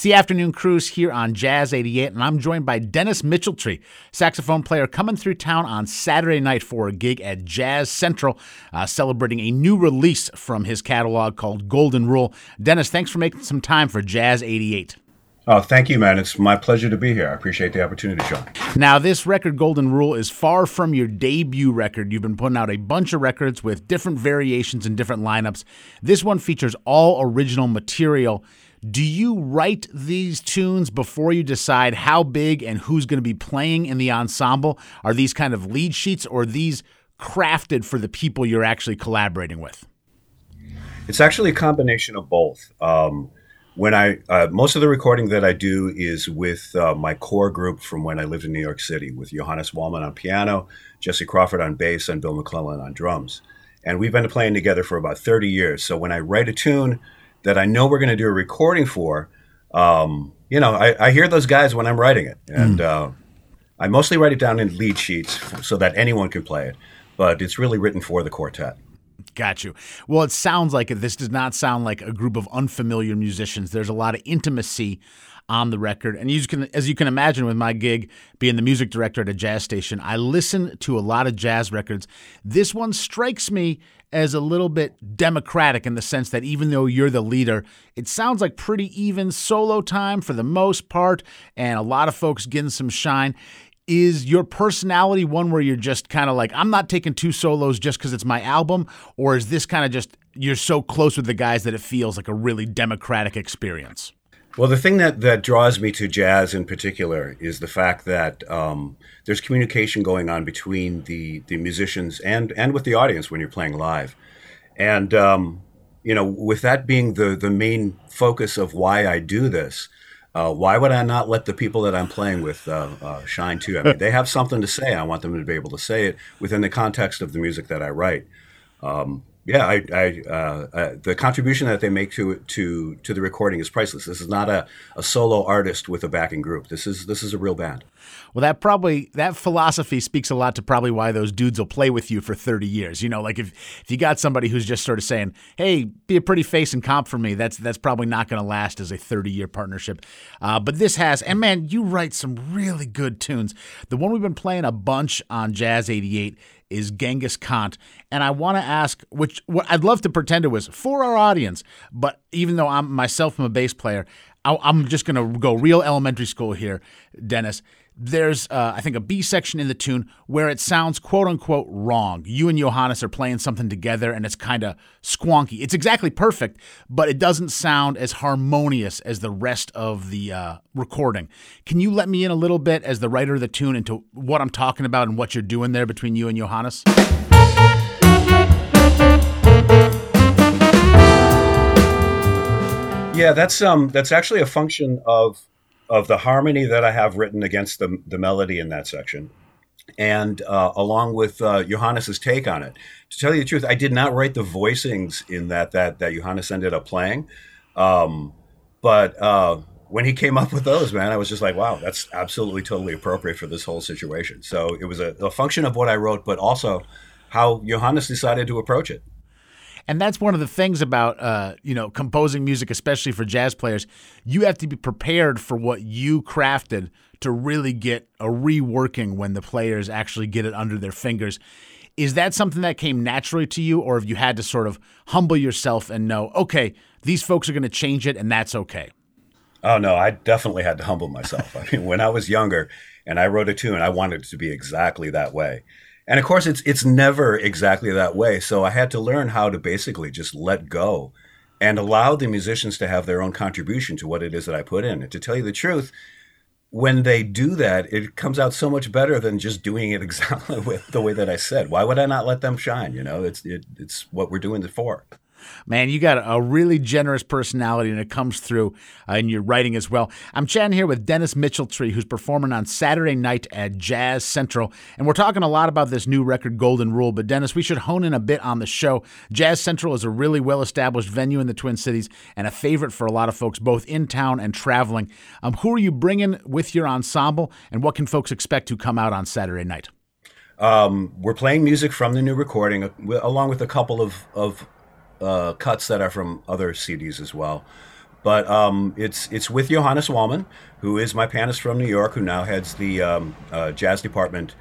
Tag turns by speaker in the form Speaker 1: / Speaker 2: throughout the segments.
Speaker 1: It's the afternoon cruise here on Jazz 88, and I'm joined by Dennis Mitcheltree, saxophone player, coming through town on Saturday night for a gig at Jazz Central, uh, celebrating a new release from his catalog called Golden Rule. Dennis, thanks for making some time for Jazz 88.
Speaker 2: Oh, thank you, man. It's my pleasure to be here. I appreciate the opportunity, Sean.
Speaker 1: Now, this record, Golden Rule, is far from your debut record. You've been putting out a bunch of records with different variations and different lineups. This one features all original material. Do you write these tunes before you decide how big and who's going to be playing in the ensemble? Are these kind of lead sheets or these crafted for the people you're actually collaborating with?
Speaker 2: It's actually a combination of both. Um, when I uh, most of the recording that I do is with uh, my core group from when I lived in New York City, with Johannes Wallmann on piano, Jesse Crawford on bass, and Bill McClellan on drums. And we've been playing together for about 30 years. So when I write a tune that I know we're going to do a recording for, um, you know, I, I, hear those guys when I'm writing it, and mm. uh, I mostly write it down in lead sheets so that anyone can play it. But it's really written for the quartet.
Speaker 1: Got you. Well, it sounds like it. This does not sound like a group of unfamiliar musicians. There's a lot of intimacy on the record, and you can, as you can imagine, with my gig being the music director at a jazz station, I listen to a lot of jazz records. This one strikes me as a little bit democratic in the sense that even though you're the leader, it sounds like pretty even solo time for the most part, and a lot of folks getting some shine. Is your personality one where you're just kind of like i'm not taking two solos just because it's my album or is this kind of just you're so close with the guys that it feels like a really democratic experience
Speaker 2: well the thing that, that draws me to jazz in particular is the fact that um, there's communication going on between the, the musicians and, and with the audience when you're playing live and um, you know with that being the, the main focus of why i do this uh, why would I not let the people that I'm playing with uh, uh, shine too? I mean, they have something to say. I want them to be able to say it within the context of the music that I write. Um, yeah, I, I uh, uh, the contribution that they make to to to the recording is priceless. This is not a, a solo artist with a backing group. This is this is a real band.
Speaker 1: Well, that probably that philosophy speaks a lot to probably why those dudes will play with you for 30 years. You know, like if if you got somebody who's just sort of saying, "Hey, be a pretty face and comp for me," that's that's probably not going to last as a 30 year partnership. Uh, but this has, and man, you write some really good tunes. The one we've been playing a bunch on Jazz 88 is Genghis Khan. And I want to ask, which what I'd love to pretend it was for our audience, but even though I'm myself I'm a bass player, I, am just going to go real elementary school here, Dennis there's uh, I think a B section in the tune where it sounds quote unquote wrong. You and Johannes are playing something together and it's kind of squonky. It's exactly perfect, but it doesn't sound as harmonious as the rest of the uh, recording. Can you let me in a little bit as the writer of the tune into what I'm talking about and what you're doing there between you and Johannes?
Speaker 2: Yeah, that's um that's actually a function of of the harmony that I have written against the, the melody in that section, and uh, along with uh, Johannes's take on it. To tell you the truth, I did not write the voicings in that that that Johannes ended up playing, um, but uh, when he came up with those, man, I was just like, wow, that's absolutely totally appropriate for this whole situation. So it was a, a function of what I wrote, but also how Johannes decided to approach it.
Speaker 1: And that's one of the things about uh, you know composing music, especially for jazz players. You have to be prepared for what you crafted to really get a reworking when the players actually get it under their fingers. Is that something that came naturally to you, or have you had to sort of humble yourself and know, okay, these folks are going to change it, and that's okay?
Speaker 2: Oh no, I definitely had to humble myself. I mean, when I was younger and I wrote a tune, I wanted it to be exactly that way. And of course, it's it's never exactly that way. So I had to learn how to basically just let go and allow the musicians to have their own contribution to what it is that I put in. And to tell you the truth, when they do that, it comes out so much better than just doing it exactly the way that I said. Why would I not let them shine? You know, it's it, it's what we're doing it for.
Speaker 1: Man, you got a really generous personality, and it comes through uh, in your writing as well. I'm chatting here with Dennis Mitcheltree, who's performing on Saturday night at Jazz Central, and we're talking a lot about this new record, Golden Rule. But Dennis, we should hone in a bit on the show. Jazz Central is a really well-established venue in the Twin Cities and a favorite for a lot of folks, both in town and traveling. Um, who are you bringing with your ensemble, and what can folks expect to come out on Saturday night?
Speaker 2: Um, we're playing music from the new recording, along with a couple of, of uh, cuts that are from other CDs as well. but um, it's it's with Johannes Wallmann, who is my pianist from New York, who now heads the um, uh, jazz department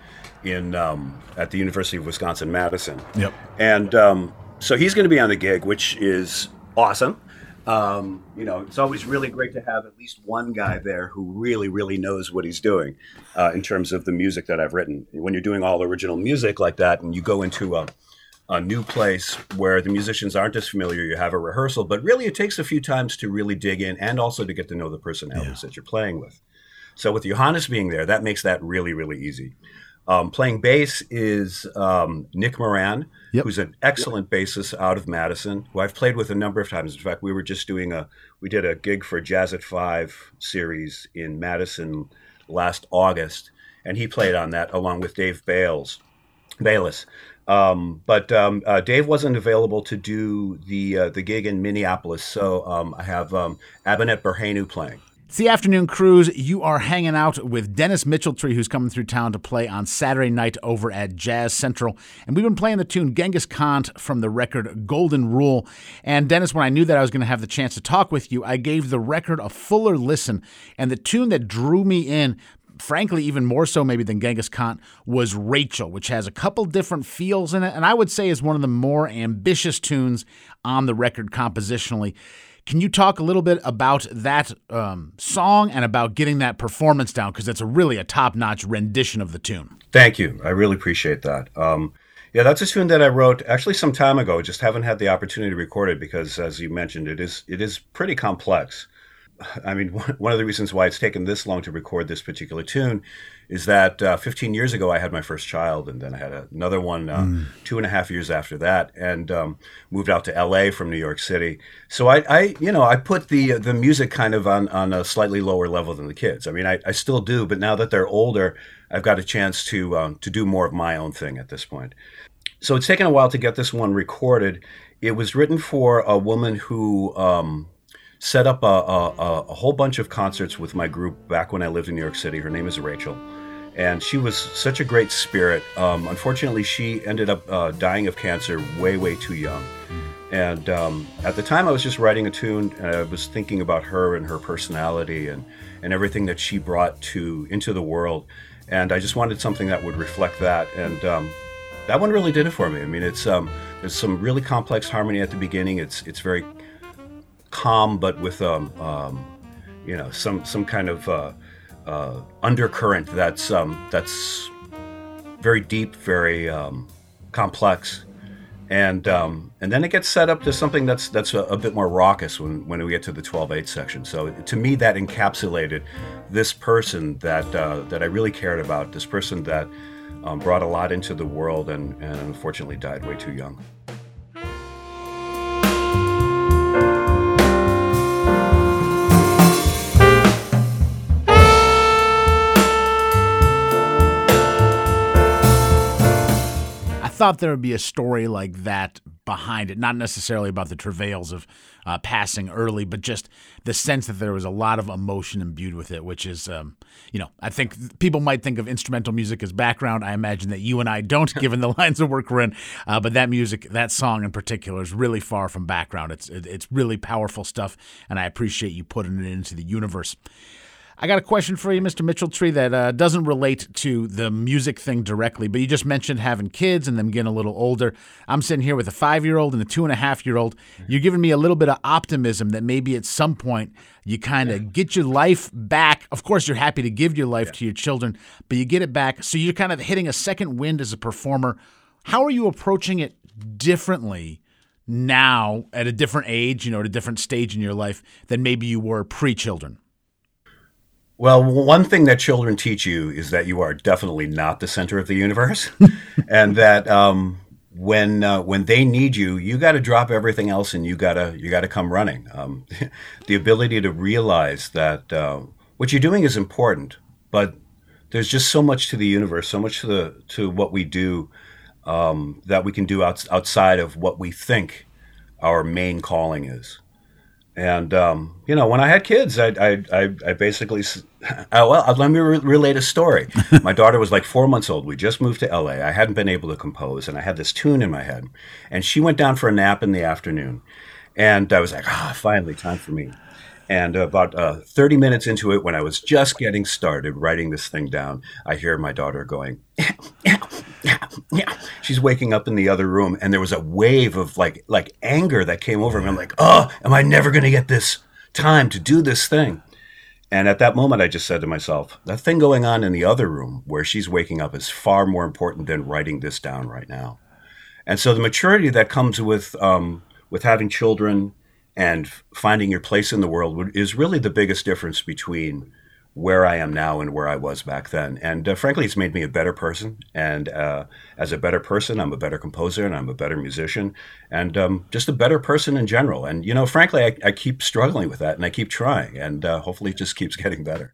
Speaker 2: in um, at the University of Wisconsin Madison.
Speaker 1: Yep.
Speaker 2: And um, so he's going to be on the gig, which is awesome. Um, you know, it's always really great to have at least one guy there who really, really knows what he's doing uh, in terms of the music that I've written. When you're doing all original music like that, and you go into a, a new place where the musicians aren't as familiar, you have a rehearsal, but really it takes a few times to really dig in and also to get to know the personalities yeah. that you're playing with. So with Johannes being there, that makes that really, really easy. Um, playing bass is um, Nick Moran, yep. who's an excellent yep. bassist out of Madison, who I've played with a number of times. In fact, we were just doing a we did a gig for Jazz at Five series in Madison last August, and he played on that along with Dave Bales, Bayless. Um, but um, uh, Dave wasn't available to do the uh, the gig in Minneapolis, so um, I have um, Abanet Berhanu playing.
Speaker 1: It's the afternoon cruise. You are hanging out with Dennis Mitcheltree, who's coming through town to play on Saturday night over at Jazz Central. And we've been playing the tune Genghis Khan from the record Golden Rule. And Dennis, when I knew that I was going to have the chance to talk with you, I gave the record a fuller listen. And the tune that drew me in frankly, even more so maybe than Genghis Khan, was Rachel, which has a couple different feels in it, and I would say is one of the more ambitious tunes on the record compositionally. Can you talk a little bit about that um, song and about getting that performance down? Because it's a really a top notch rendition of the tune.
Speaker 2: Thank you. I really appreciate that. Um, yeah, that's a tune that I wrote actually some time ago. Just haven't had the opportunity to record it because, as you mentioned, it is it is pretty complex. I mean, one of the reasons why it's taken this long to record this particular tune is that uh, 15 years ago I had my first child, and then I had another one uh, mm. two and a half years after that, and um, moved out to L.A. from New York City. So I, I, you know, I put the the music kind of on on a slightly lower level than the kids. I mean, I, I still do, but now that they're older, I've got a chance to um, to do more of my own thing at this point. So it's taken a while to get this one recorded. It was written for a woman who. Um, set up a, a, a, whole bunch of concerts with my group back when I lived in New York City. Her name is Rachel. And she was such a great spirit. Um, unfortunately, she ended up uh, dying of cancer way, way too young. And um, at the time, I was just writing a tune, and I was thinking about her and her personality and, and everything that she brought to into the world. And I just wanted something that would reflect that. And um, that one really did it for me. I mean, it's um, there's some really complex harmony at the beginning. It's it's very calm, but with um, um, you know some some kind of uh, uh, undercurrent that's um, that's very deep, very um, complex, and um, and then it gets set up to something that's that's a, a, bit more raucous when, when we get to the 12-8 section. So to me, that encapsulated this person that uh, that I really cared about. This person that um, brought a lot into the world and, and unfortunately died way too young.
Speaker 1: Thought there would be a story like that behind it, not necessarily about the travails of uh, passing early, but just the sense that there was a lot of emotion imbued with it, which is, um, you know, I think people might think of instrumental music as background. I imagine that you and I don't, given the lines of work we're in. Uh, but that music, that song in particular, is really far from background. It's it's really powerful stuff, and I appreciate you putting it into the universe. I got a question for you, Mr. Mitcheltree, that uh, doesn't relate to the music thing directly, but you just mentioned having kids and them getting a little older. I'm sitting here with a five year old and a two and a half year old. You're giving me a little bit of optimism that maybe at some point you kind of yeah. get your life back. Of course, you're happy to give your life yeah. to your children, but you get it back. So you're kind of hitting a second wind as a performer. How are you approaching it differently? now at a different age, you know, at a different stage in your life than maybe you were pre children?
Speaker 2: Well, one thing that children teach you is that you are definitely not the center of the universe, and that um, when uh, when they need you, you got to drop everything else and you gotta you gotta come running. Um, the ability to realize that uh, what you're doing is important, but there's just so much to the universe, so much to the to what we do um, that we can do out, outside of what we think our main calling is. And um, you know, when I had kids, I I, I, I basically oh, well, let me re- relate a story. my daughter was like four months old. We just moved to LA. I hadn't been able to compose, and I had this tune in my head. And she went down for a nap in the afternoon, and I was like, ah, oh, finally, time for me. And about uh, 30 minutes into it, when I was just getting started writing this thing down, I hear my daughter going, "Yeah, yeah, yeah." She's waking up in the other room, and there was a wave of like like anger that came over me. I'm like, oh, am I never going to get this time to do this thing? And at that moment, I just said to myself, that thing going on in the other room where she's waking up is far more important than writing this down right now. And so the maturity that comes with um, with having children and finding your place in the world is really the biggest difference between where I am now and where I was back then. And uh, frankly, it's made me a better person. And uh, as a better person, I'm a better composer and I'm a better musician and um, just a better person in general. And, you know, frankly, I, I keep struggling with that and I keep trying. And uh, hopefully it just keeps getting better.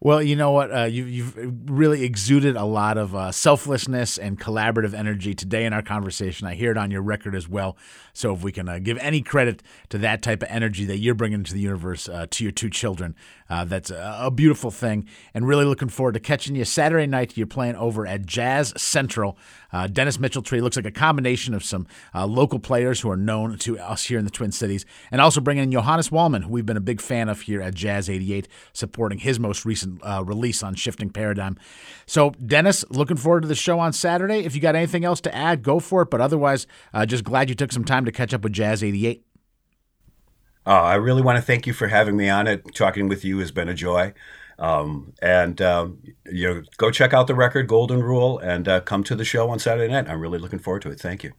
Speaker 1: Well, you know what? Uh, you, have really exuded a lot of uh, selflessness and collaborative energy today in our conversation. I hear it on your record as well. So, if we can uh, give any credit to that type of energy that you're bringing to the universe uh, to your two children, uh, that's a, a, beautiful thing. And really looking forward to catching you Saturday night. You're playing over at Jazz Central. Uh, Dennis Mitcheltree looks like a combination of some local players who are known to us here in the Twin Cities, and also bringing in Johannes Wallmann, who we've been a big fan of here at Jazz 88, supporting his most recent recent uh, release on Shifting Paradigm. So, Dennis, looking forward to the show on Saturday. If you got anything else to add, go for it. But otherwise, uh, just glad you took some time to catch up with Jazz 88.
Speaker 2: Oh, I really want to thank you for having me on it. Talking with you has been a joy. Um, and um, you know, go check out the record Golden Rule and uh, come to the show on Saturday night. I'm really looking forward to it. Thank you.